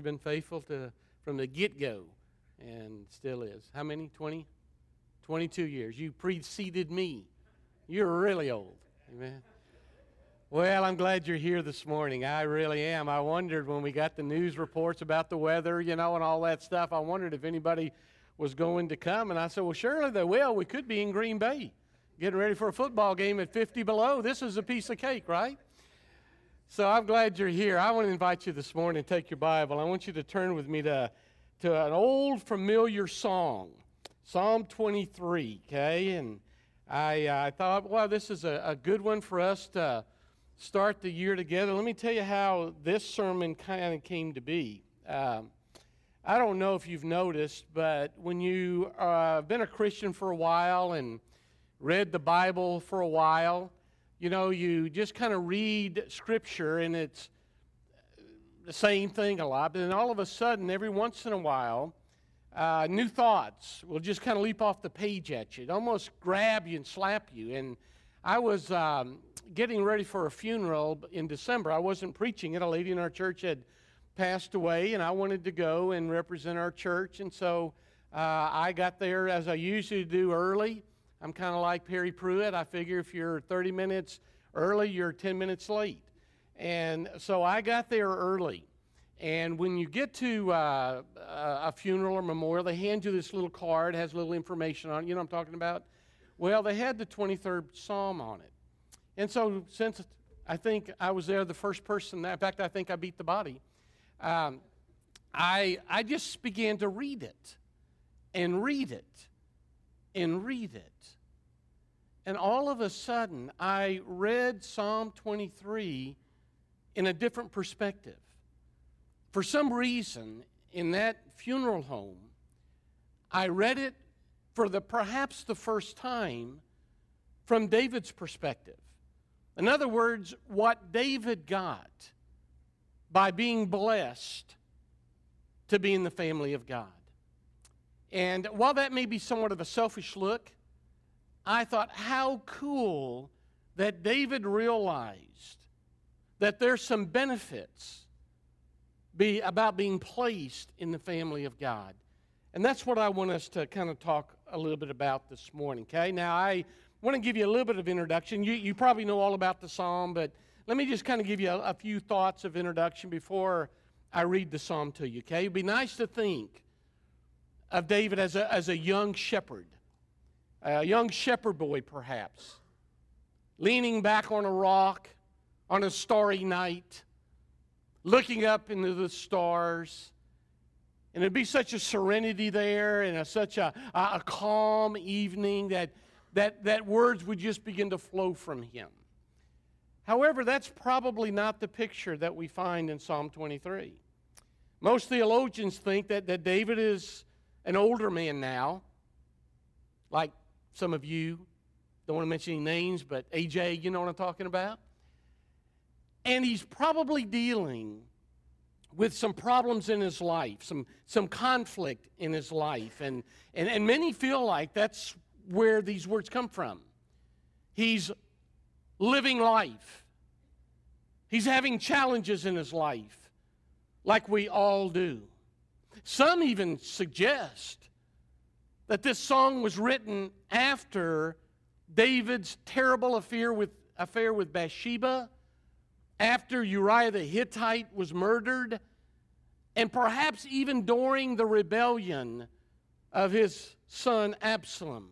Been faithful to from the get go and still is. How many? 20? 22 years. You preceded me. You're really old. Amen. Well, I'm glad you're here this morning. I really am. I wondered when we got the news reports about the weather, you know, and all that stuff, I wondered if anybody was going to come. And I said, well, surely they will. We could be in Green Bay getting ready for a football game at 50 below. This is a piece of cake, right? So I'm glad you're here. I want to invite you this morning to take your Bible. I want you to turn with me to, to an old familiar song, Psalm 23, okay? And I, uh, I thought, well, this is a, a good one for us to start the year together. Let me tell you how this sermon kind of came to be. Um, I don't know if you've noticed, but when you've uh, been a Christian for a while and read the Bible for a while, you know, you just kind of read Scripture and it's the same thing a lot, but then all of a sudden, every once in a while, uh, new thoughts will just kind of leap off the page at you. It almost grab you and slap you. And I was um, getting ready for a funeral in December. I wasn't preaching it. A lady in our church had passed away, and I wanted to go and represent our church. And so uh, I got there as I usually do early. I'm kind of like Perry Pruitt. I figure if you're 30 minutes early, you're 10 minutes late. And so I got there early. And when you get to uh, a funeral or memorial, they hand you this little card, has a little information on it. You know what I'm talking about? Well, they had the 23rd Psalm on it. And so, since I think I was there the first person, in fact, I think I beat the body, um, I, I just began to read it and read it and read it. And all of a sudden, I read Psalm 23 in a different perspective. For some reason, in that funeral home, I read it for the perhaps the first time from David's perspective. In other words, what David got by being blessed to be in the family of God. And while that may be somewhat of a selfish look, I thought how cool that David realized that there's some benefits be about being placed in the family of God. And that's what I want us to kind of talk a little bit about this morning, okay? Now, I want to give you a little bit of introduction. You, you probably know all about the psalm, but let me just kind of give you a, a few thoughts of introduction before I read the psalm to you, okay? It'd be nice to think of David as a, as a young shepherd, a young shepherd boy, perhaps, leaning back on a rock on a starry night looking up into the stars. And it'd be such a serenity there and a, such a, a, calm evening that, that, that words would just begin to flow from him. However, that's probably not the picture that we find in Psalm 23. Most theologians think that, that David is an older man now, like some of you. Don't want to mention any names, but AJ, you know what I'm talking about? And he's probably dealing with some problems in his life, some, some conflict in his life. And, and, and many feel like that's where these words come from. He's living life, he's having challenges in his life, like we all do. Some even suggest that this song was written after David's terrible affair with, affair with Bathsheba after Uriah the Hittite was murdered, and perhaps even during the rebellion of his son Absalom.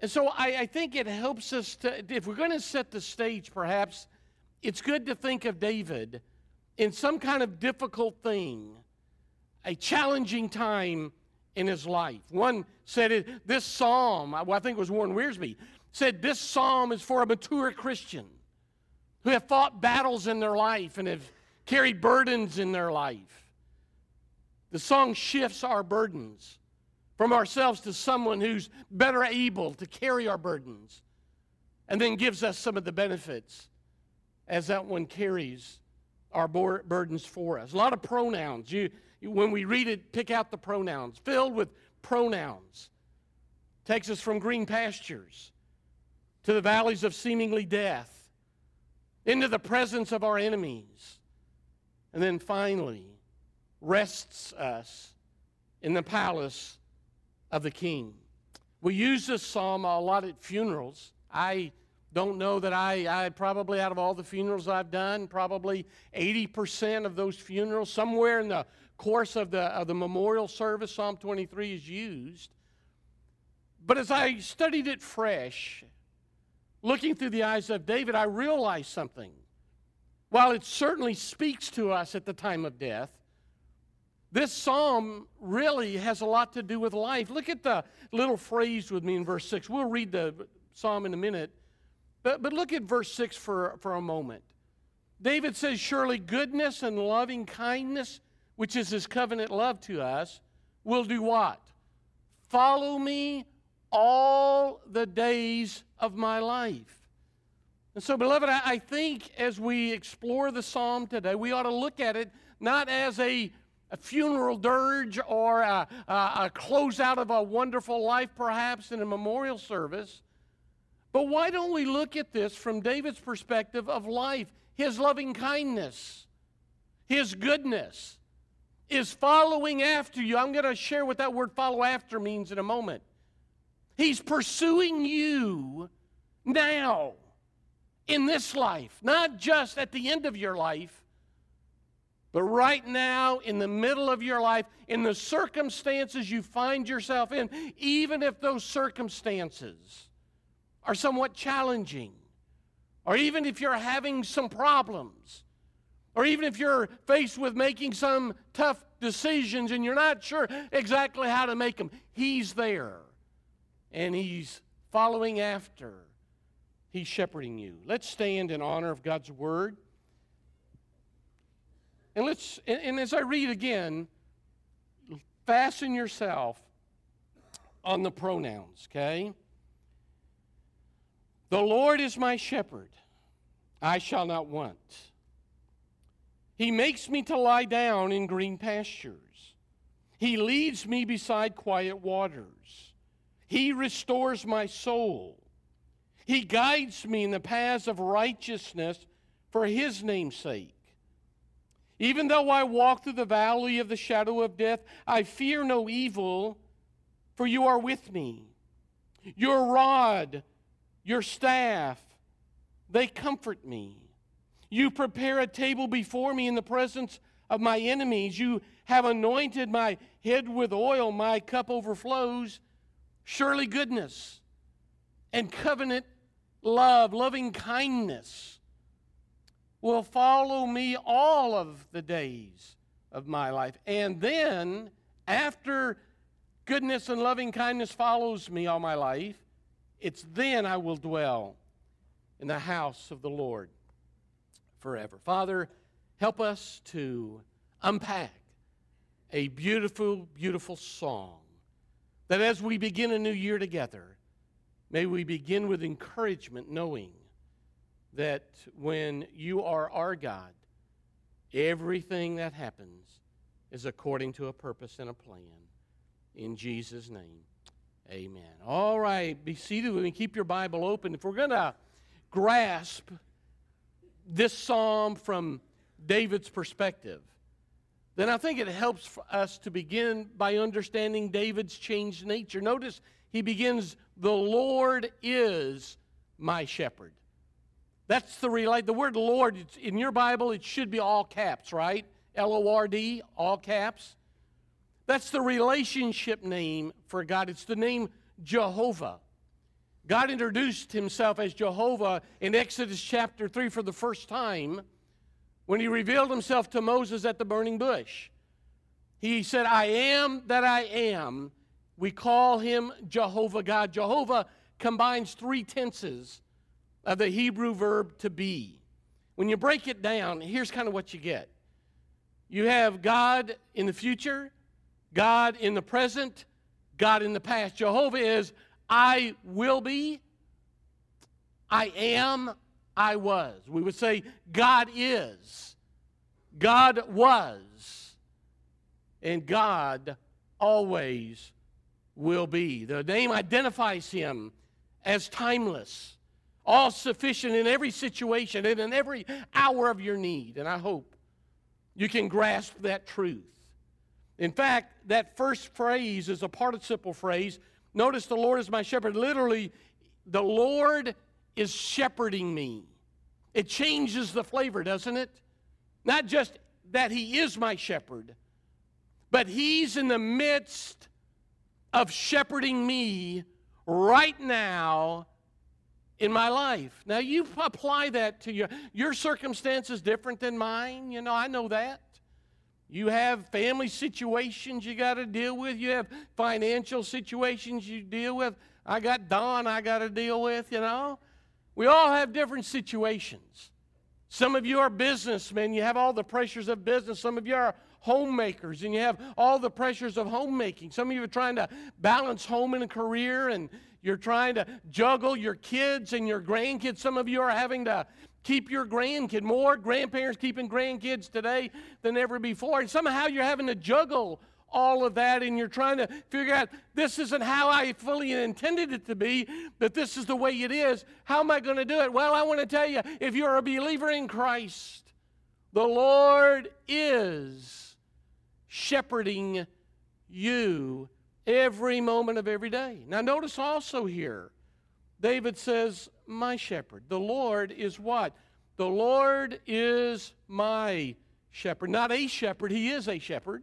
And so I, I think it helps us to, if we're going to set the stage, perhaps, it's good to think of David in some kind of difficult thing, a challenging time in his life. One said it, this psalm, I think it was Warren Wiersbe, said this psalm is for a mature Christian who have fought battles in their life and have carried burdens in their life. The song shifts our burdens from ourselves to someone who's better able to carry our burdens and then gives us some of the benefits as that one carries our burdens for us. A lot of pronouns. You, when we read it, pick out the pronouns, filled with pronouns. Takes us from green pastures to the valleys of seemingly death into the presence of our enemies. And then finally, rests us in the palace of the king. We use this psalm a lot at funerals. I don't know that I, I probably, out of all the funerals I've done, probably 80% of those funerals, somewhere in the course of the, of the memorial service, Psalm 23 is used. But as I studied it fresh, looking through the eyes of David, I realized something. While it certainly speaks to us at the time of death, this psalm really has a lot to do with life. Look at the little phrase with me in verse 6. We'll read the psalm in a minute. But, but look at verse 6 for, for a moment. David says, Surely goodness and loving kindness, which is his covenant love to us, will do what? Follow me all the days of my life. And so, beloved, I, I think as we explore the psalm today, we ought to look at it not as a a funeral dirge or a, a, a closeout of a wonderful life, perhaps in a memorial service. But why don't we look at this from David's perspective of life? His loving kindness, his goodness is following after you. I'm going to share what that word follow after means in a moment. He's pursuing you now in this life, not just at the end of your life, but right now, in the middle of your life, in the circumstances you find yourself in, even if those circumstances are somewhat challenging, or even if you're having some problems, or even if you're faced with making some tough decisions and you're not sure exactly how to make them, He's there and He's following after. He's shepherding you. Let's stand in honor of God's word. And let's and, as I read again, fasten yourself on the pronouns, okay? The Lord is my shepherd, I shall not want. He makes me to lie down in green pastures. He leads me beside quiet waters. He restores my soul. He guides me in the paths of righteousness for his name's sake. Even though I walk through the valley of the shadow of death, I fear no evil, for you are with me. Your rod, your staff, they comfort me. You prepare a table before me in the presence of my enemies. You have anointed my head with oil, my cup overflows. Surely goodness and covenant love, loving kindness will follow me all of the days of my life. And then, after goodness and loving kindness follows me all my life, it's then I will dwell in the house of the Lord forever. Father, help us to unpack a beautiful, beautiful song that as we begin a new year together, may we begin with encouragement, knowing that when you are our God, everything that happens is according to a purpose and a plan. In Jesus' name, amen. All right, be seated with me. Keep your Bible open. If we're going to grasp this psalm from David's perspective, then I think it helps us to begin by understanding David's changed nature. Notice he begins, The Lord is my shepherd. That's the relate. The word Lord in your Bible, it should be all caps, right? L O R D, all caps. That's the relationship name for God. It's the name Jehovah. God introduced himself as Jehovah in Exodus chapter 3 for the first time when he revealed himself to Moses at the burning bush. He said, I am that I am. We call him Jehovah God. Jehovah combines three tenses of the Hebrew verb to be. When you break it down, here's kind of what you get you have God in the future, God in the present, God in the past. Jehovah is I will be, I am, I was. We would say God is, God was, and God always will be. The name identifies him as timeless all sufficient in every situation and in every hour of your need. And I hope you can grasp that truth. In fact, that first phrase is a participle phrase. Notice the Lord is my shepherd. Literally, the Lord is shepherding me. It changes the flavor, doesn't it? Not just that He is my shepherd, but He's in the midst of shepherding me right now in my life. Now, you apply that to your, your circumstances different than mine. You know, I know that. You have family situations you got to deal with. You have financial situations you deal with. I got Don I got to deal with, you know. We all have different situations. Some of you are businessmen. You have all the pressures of business. Some of you are homemakers and you have all the pressures of homemaking. Some of you are trying to balance home and career and you're trying to juggle your kids and your grandkids. Some of you are having to keep your grandkid. More grandparents keeping grandkids today than ever before. And somehow you're having to juggle all of that and you're trying to figure out this isn't how I fully intended it to be, but this is the way it is. How am I going to do it? Well, I want to tell you if you're a believer in Christ, the Lord is shepherding you every moment of every day. Now, notice also here, David says, My shepherd. The Lord is what? The Lord is my shepherd. Not a shepherd, he is a shepherd.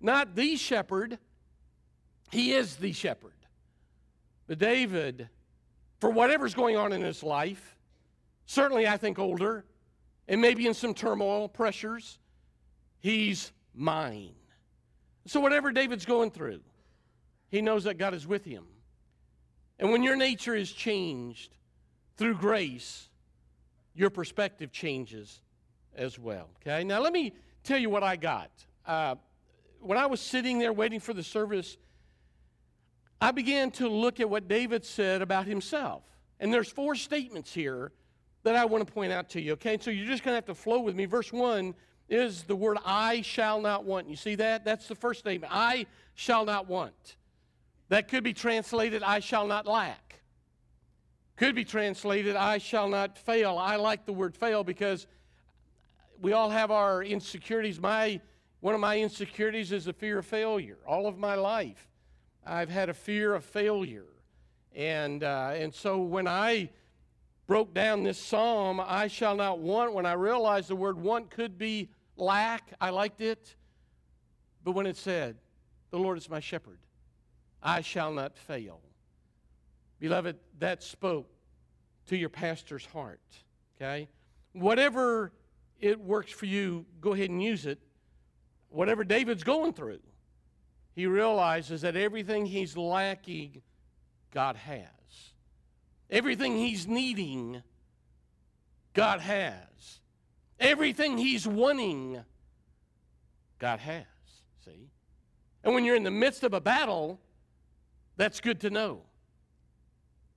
Not the shepherd, he is the shepherd. But David, for whatever's going on in his life, certainly I think older, and maybe in some turmoil, pressures, he's mine. So, whatever David's going through, he knows that God is with him. And when your nature is changed through grace, your perspective changes as well. Okay? Now, let me tell you what I got. Uh, when I was sitting there waiting for the service, I began to look at what David said about himself. And there's four statements here that I want to point out to you, okay? So you're just going to have to flow with me. Verse 1 is the word I shall not want. You see that? That's the first statement. I shall not want. That could be translated, I shall not lack. Could be translated, I shall not fail. I like the word fail because we all have our insecurities. My, one of my insecurities is the fear of failure. All of my life, I've had a fear of failure. And, uh, and so when I broke down this psalm, I shall not want, when I realized the word want could be lack, I liked it. But when it said, The Lord is my shepherd, I shall not fail. Beloved, that spoke to your pastor's heart, okay? Whatever it works for you, go ahead and use it. Whatever David's going through, he realizes that everything he's lacking, God has. Everything he's needing, God has. Everything he's wanting, God has. See? And when you're in the midst of a battle, that's good to know.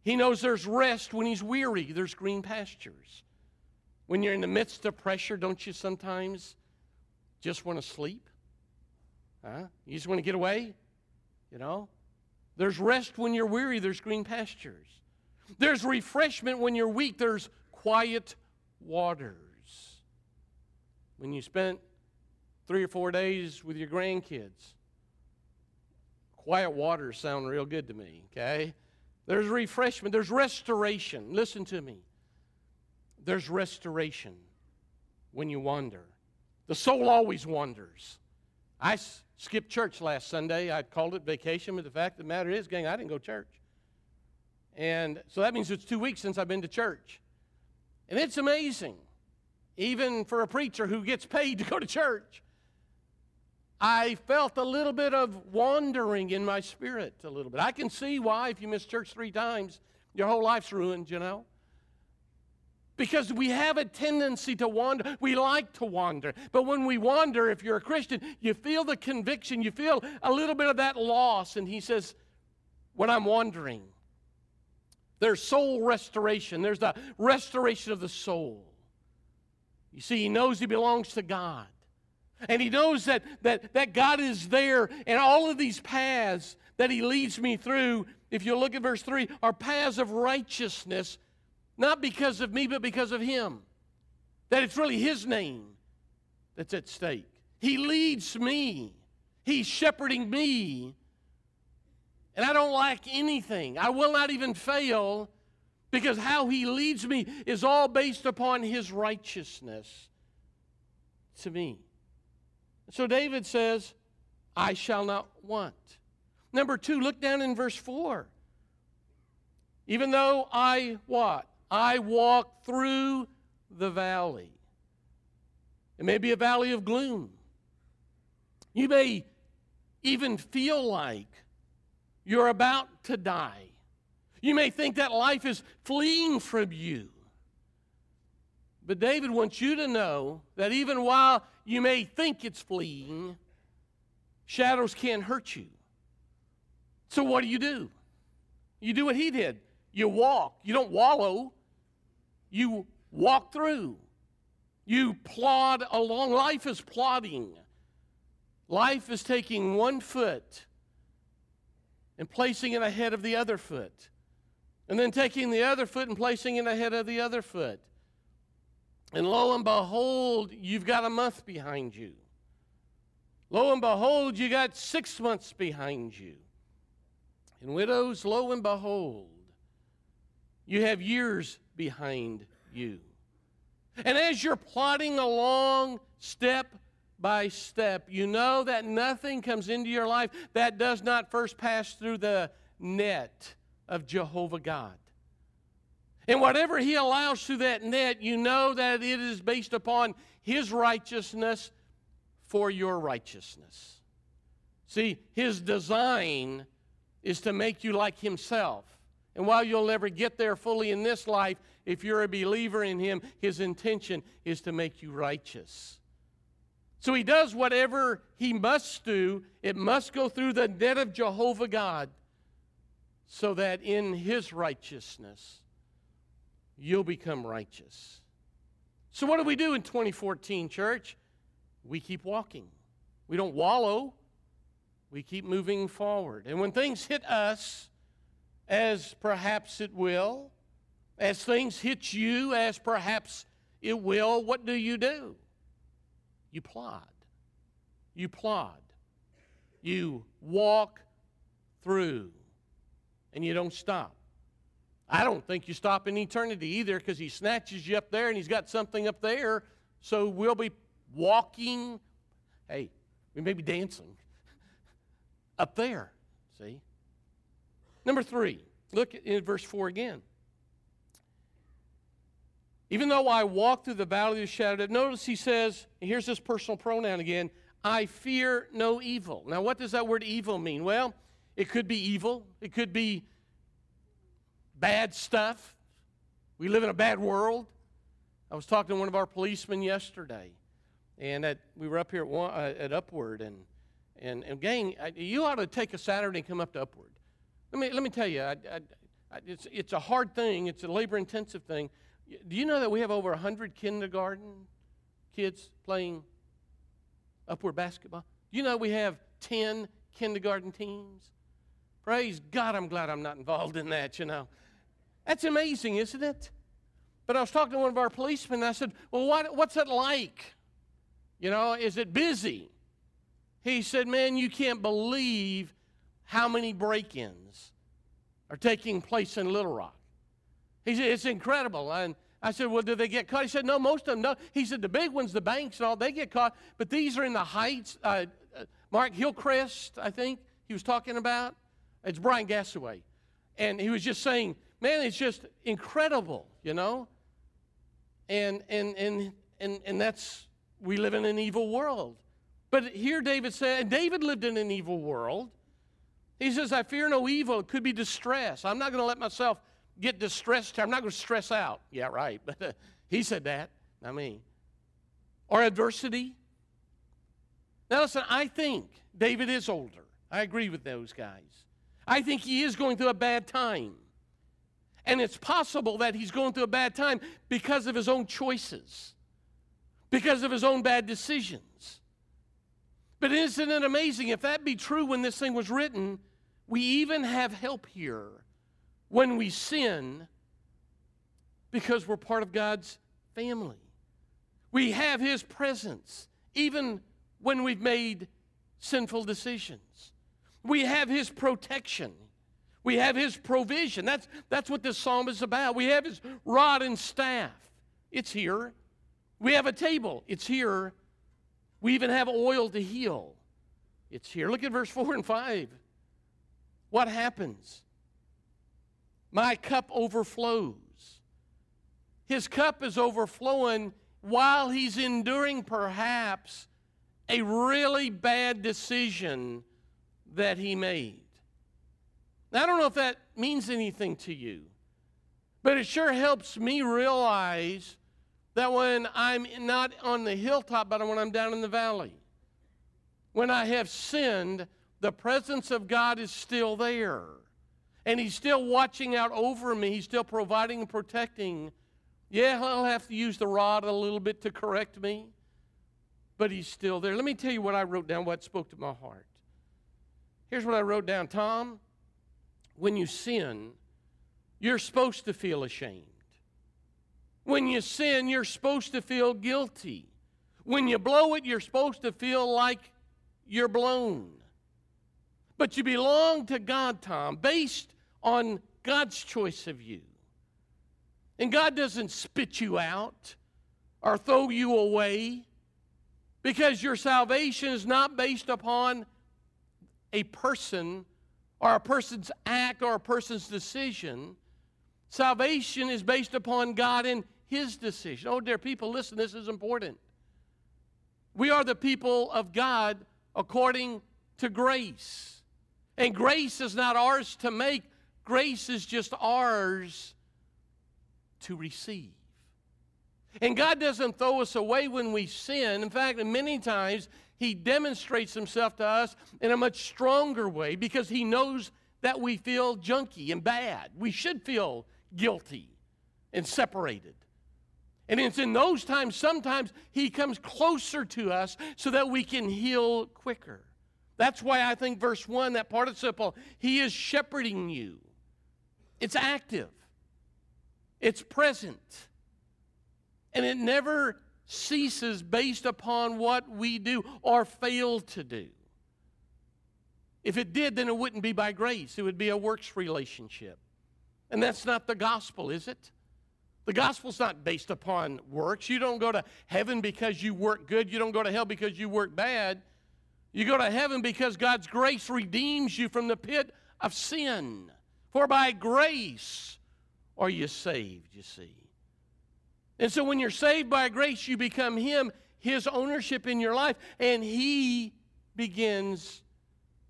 He knows there's rest when he's weary, there's green pastures. When you're in the midst of pressure, don't you sometimes just want to sleep? Huh? You just want to get away? You know? There's rest when you're weary, there's green pastures. There's refreshment when you're weak, there's quiet waters. When you spent three or four days with your grandkids, Quiet waters sound real good to me, okay? There's refreshment, there's restoration. Listen to me. There's restoration when you wander. The soul always wanders. I s- skipped church last Sunday. I called it vacation, but the fact of the matter is, gang, I didn't go to church. And so that means it's two weeks since I've been to church. And it's amazing, even for a preacher who gets paid to go to church. I felt a little bit of wandering in my spirit, a little bit. I can see why, if you miss church three times, your whole life's ruined, you know? Because we have a tendency to wander. We like to wander. But when we wander, if you're a Christian, you feel the conviction, you feel a little bit of that loss. And he says, When I'm wandering, there's soul restoration, there's the restoration of the soul. You see, he knows he belongs to God. And he knows that, that, that God is there, and all of these paths that he leads me through, if you look at verse 3, are paths of righteousness, not because of me, but because of him. That it's really his name that's at stake. He leads me. He's shepherding me. And I don't lack anything. I will not even fail because how He leads me is all based upon His righteousness to me. So David says, I shall not want. Number two, look down in verse 4. Even though I what? I walk through the valley. It may be a valley of gloom. You may even feel like you're about to die. You may think that life is fleeing from you. But David wants you to know that even while you may think it's fleeing, shadows can't hurt you. So what do you do? You do what he did. You walk. You don't wallow. You walk through. You plod along. Life is plodding. Life is taking one foot and placing it ahead of the other foot. And then taking the other foot and placing it ahead of the other foot. And lo and behold, you've got a month behind you. Lo and behold, you got six months behind you. And widows, lo and behold, you have years behind you. And as you're plodding along step by step, you know that nothing comes into your life that does not first pass through the net of Jehovah God. And whatever He allows through that net, you know that it is based upon His righteousness for your righteousness. See, His design is to make you like Himself. And while you'll never get there fully in this life, if you're a believer in Him, His intention is to make you righteous. So He does whatever He must do, it must go through the net of Jehovah God so that in His righteousness, you'll become righteous. So, what do we do in 2014, church? We keep walking. We don't wallow, we keep moving forward. And when things hit us, as perhaps it will, as things hit you, as perhaps it will, what do you do? You plod. You plod. You walk through, and you don't stop. I don't think you stop in eternity either because he snatches you up there and he's got something up there. So we'll be walking. Hey, we may be dancing up there. See? Number three, look in verse 4 again. Even though I walk through the valley of the shadow of notice he says, here's this personal pronoun again, I fear no evil. Now, what does that word evil mean? Well, it could be evil, it could be bad stuff. We live in a bad world. I was talking to one of our policemen yesterday, and at, we were up here at, one, uh, at Upward, and, and, and gang, you ought to take a Saturday and come up to Upward. Let me, let me tell you, I, I, it's, it's a hard thing, it's a labor intensive thing. Do you know that we have over 100 kindergarten kids playing upward basketball? Do you know we have 10 kindergarten teams? Praise God, I'm glad I'm not involved in that, you know. That's amazing, isn't it? But I was talking to one of our policemen, and I said, Well, what, what's it like? You know, is it busy? He said, Man, you can't believe how many break ins are taking place in Little Rock. He said, It's incredible. And I said, Well, do they get caught? He said, No, most of them don't. He said, The big ones, the banks and all, they get caught. But these are in the heights. Uh, uh, Mark Hillcrest, I think he was talking about. It's Brian Gassaway. And he was just saying, Man, it's just incredible, you know? And, and, and, and, and that's, we live in an evil world. But here David said, and David lived in an evil world. He says, I fear no evil. It could be distress. I'm not going to let myself get distressed. I'm not going to stress out. Yeah, right. But he said that, not me. Or adversity. Now, listen, I think David is older. I agree with those guys. I think he is going through a bad time. And it's possible that he's going through a bad time because of his own choices, because of his own bad decisions. But isn't it amazing? If that be true when this thing was written, we even have help here when we sin because we're part of God's family. We have His presence even when we've made sinful decisions. We have His protection. We have His provision. That's, that's what this psalm is about. We have His rod and staff. It's here. We have a table. It's here. We even have oil to heal. It's here. Look at verse 4 and 5. What happens? My cup overflows. His cup is overflowing while he's enduring perhaps a really bad decision that he made. Now, I don't know if that means anything to you, but it sure helps me realize that when I'm not on the hilltop, but when I'm down in the valley, when I have sinned, the presence of God is still there. And He's still watching out over me. He's still providing and protecting. Yeah, I'll have to use the rod a little bit to correct me, but He's still there. Let me tell you what I wrote down, what spoke to my heart. Here's what I wrote down Tom, when you sin, you're supposed to feel ashamed. When you sin, you're supposed to feel guilty. When you blow it, you're supposed to feel like you're blown. But you belong to God, Tom, based on God's choice of you. And God doesn't spit you out or throw you away because your salvation is not based upon a person or a person's act or a person's decision. Salvation is based upon God and His decision. Oh, dear people, listen, this is important. We are the people of God according to grace. And grace is not ours to make, grace is just ours to receive. And God doesn't throw us away when we sin. In fact, many times He demonstrates Himself to us in a much stronger way because He knows that we feel junky and bad. We should feel guilty and separated. And it's in those times, sometimes He comes closer to us so that we can heal quicker. That's why I think verse 1, that participle, He is shepherding you. It's active, it's present, and it never ceases based upon what we do or fail to do. If it did, then it wouldn't be by grace, it would be a works relationship. And that's not the gospel, is it? The gospel's not based upon works. You don't go to heaven because you work good. You don't go to hell because you work bad. You go to heaven because God's grace redeems you from the pit of sin. For by grace are you saved, you see. And so when you're saved by grace, you become Him, His ownership in your life, and He begins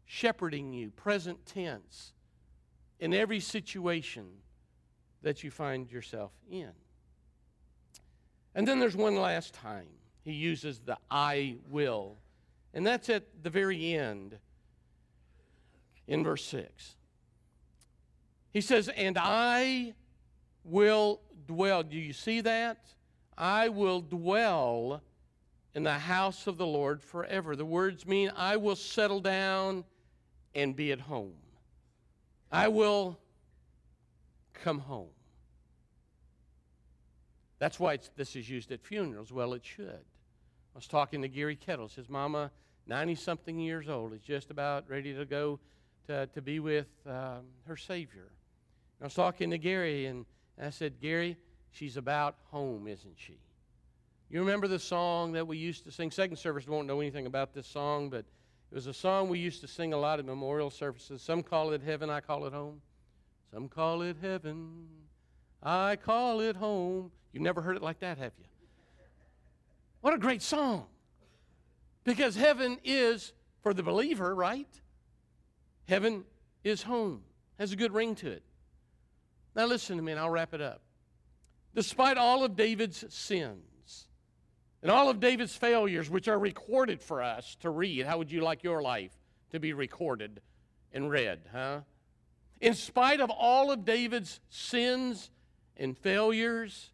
shepherding you, present tense, in every situation that you find yourself in. And then there's one last time he uses the I will, and that's at the very end in verse 6. He says, And I will dwell. Do you see that? I will dwell in the house of the Lord forever. The words mean I will settle down and be at home. I will come home. That's why this is used at funerals. Well, it should. I was talking to Gary Kettles. His mama, 90 something years old, is just about ready to go to, to be with um, her Savior. I was talking to Gary, and I said, Gary, she's about home, isn't she? You remember the song that we used to sing? Second service won't know anything about this song, but it was a song we used to sing a lot at memorial services. Some call it heaven, I call it home. Some call it heaven, I call it home. You've never heard it like that, have you? What a great song. Because heaven is, for the believer, right? Heaven is home, has a good ring to it. Now, listen to me, and I'll wrap it up. Despite all of David's sins and all of David's failures, which are recorded for us to read, how would you like your life to be recorded and read, huh? In spite of all of David's sins and failures,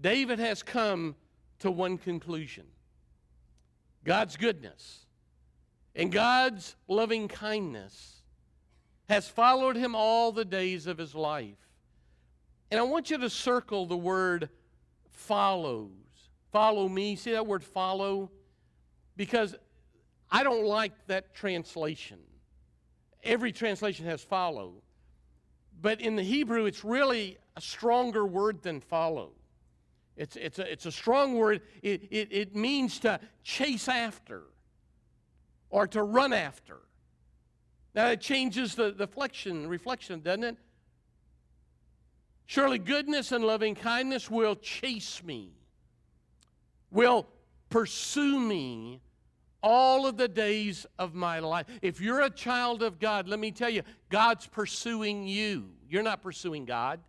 David has come to one conclusion God's goodness and God's loving kindness has followed him all the days of his life. And I want you to circle the word follows. Follow me. See that word follow? Because I don't like that translation. Every translation has follow. But in the Hebrew, it's really a stronger word than follow. It's, it's, a, it's a strong word. It, it, it means to chase after or to run after. Now, it changes the, the flexion, reflection, doesn't it? Surely goodness and loving kindness will chase me, will pursue me all of the days of my life. If you're a child of God, let me tell you, God's pursuing you. You're not pursuing God.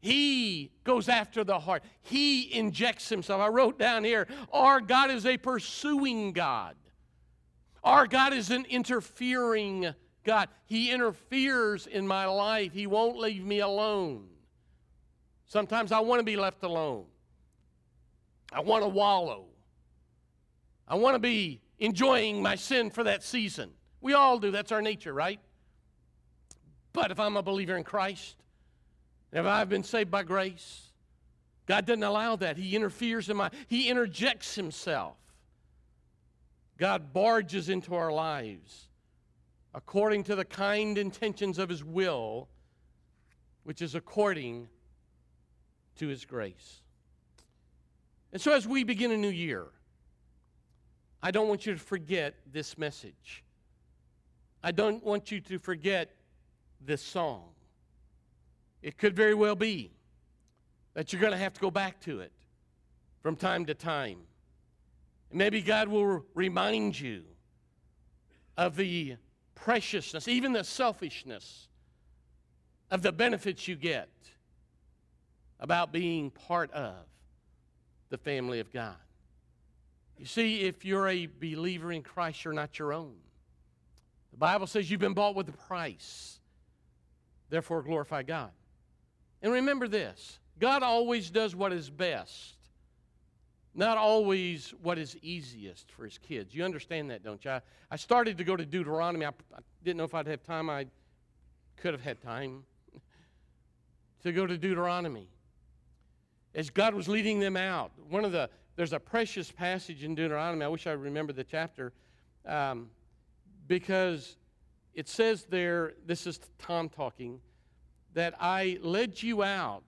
He goes after the heart. He injects himself. I wrote down here, our God is a pursuing God. Our God is an interfering God. He interferes in my life. He won't leave me alone. Sometimes I want to be left alone. I want to wallow. I want to be enjoying my sin for that season. We all do. That's our nature, right? But if I'm a believer in Christ, if I've been saved by grace, God doesn't allow that. He interferes in my, He interjects Himself. God barges into our lives according to the kind intentions of His will, which is according to His grace. And so, as we begin a new year, I don't want you to forget this message. I don't want you to forget this song. It could very well be that you're going to have to go back to it from time to time. Maybe God will remind you of the preciousness, even the selfishness of the benefits you get about being part of the family of God. You see, if you're a believer in Christ, you're not your own. The Bible says you've been bought with a price. Therefore, glorify God. And remember this God always does what is best, not always what is easiest for his kids. You understand that, don't you? I, I started to go to Deuteronomy. I, I didn't know if I'd have time. I could have had time to go to Deuteronomy. As God was leading them out, one of the there's a precious passage in Deuteronomy. I wish I remembered the chapter um, because it says there. This is Tom talking that I led you out,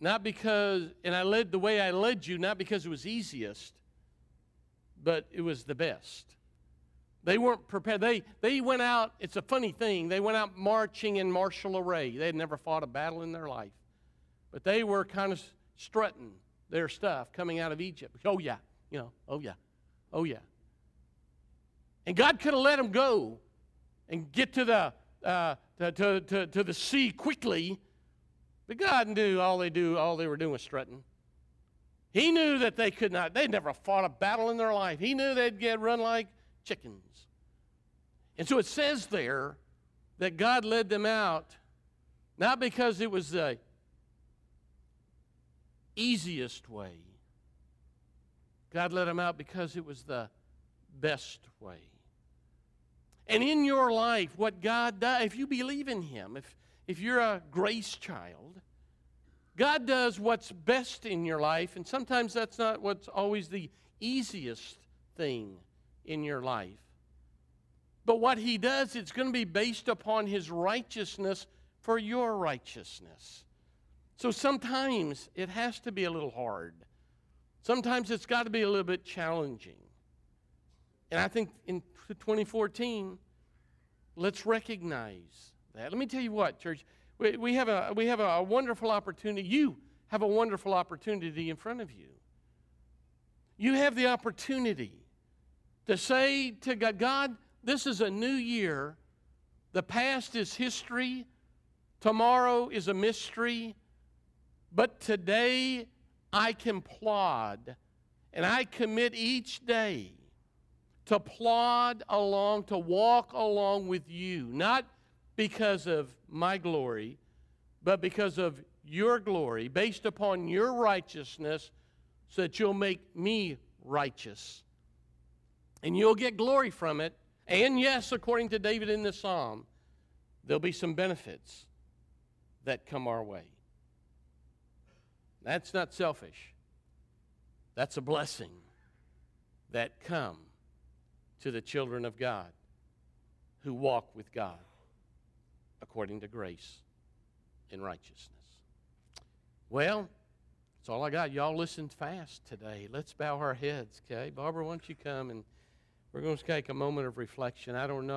not because, and I led the way I led you, not because it was easiest, but it was the best. They weren't prepared. They, they went out, it's a funny thing, they went out marching in martial array. They had never fought a battle in their life. But they were kind of strutting their stuff coming out of Egypt. Oh, yeah, you know, oh, yeah, oh, yeah. And God could have let them go and get to the uh, to, to, to, to the sea quickly, but God knew all they do, all they were doing was strutting. He knew that they could not, they'd never fought a battle in their life. He knew they'd get run like chickens. And so it says there that God led them out, not because it was the easiest way. God led them out because it was the best way. And in your life, what God does, if you believe in Him, if, if you're a grace child, God does what's best in your life, and sometimes that's not what's always the easiest thing in your life. But what He does, it's going to be based upon His righteousness for your righteousness. So sometimes it has to be a little hard. Sometimes it's got to be a little bit challenging. And I think in 2014, let's recognize that. Let me tell you what, church, we, we have, a, we have a, wonderful opportunity. You have a wonderful opportunity in front of you. You have the opportunity to say to God, God, this is a new year. The past is history. Tomorrow is a mystery. But today I can plod and I commit each day to plod along, to walk along with you, not because of my glory, but because of your glory, based upon your righteousness, so that you'll make me righteous. And you'll get glory from it. And yes, according to David in the psalm, there'll be some benefits that come our way. That's not selfish, that's a blessing. that come to the children of God who walk with God according to grace in righteousness. Well, that's all I got. Y'all listened fast today. Let's bow our heads, okay? Barbara, why don't you come and we're going to take a moment of reflection. I don't know.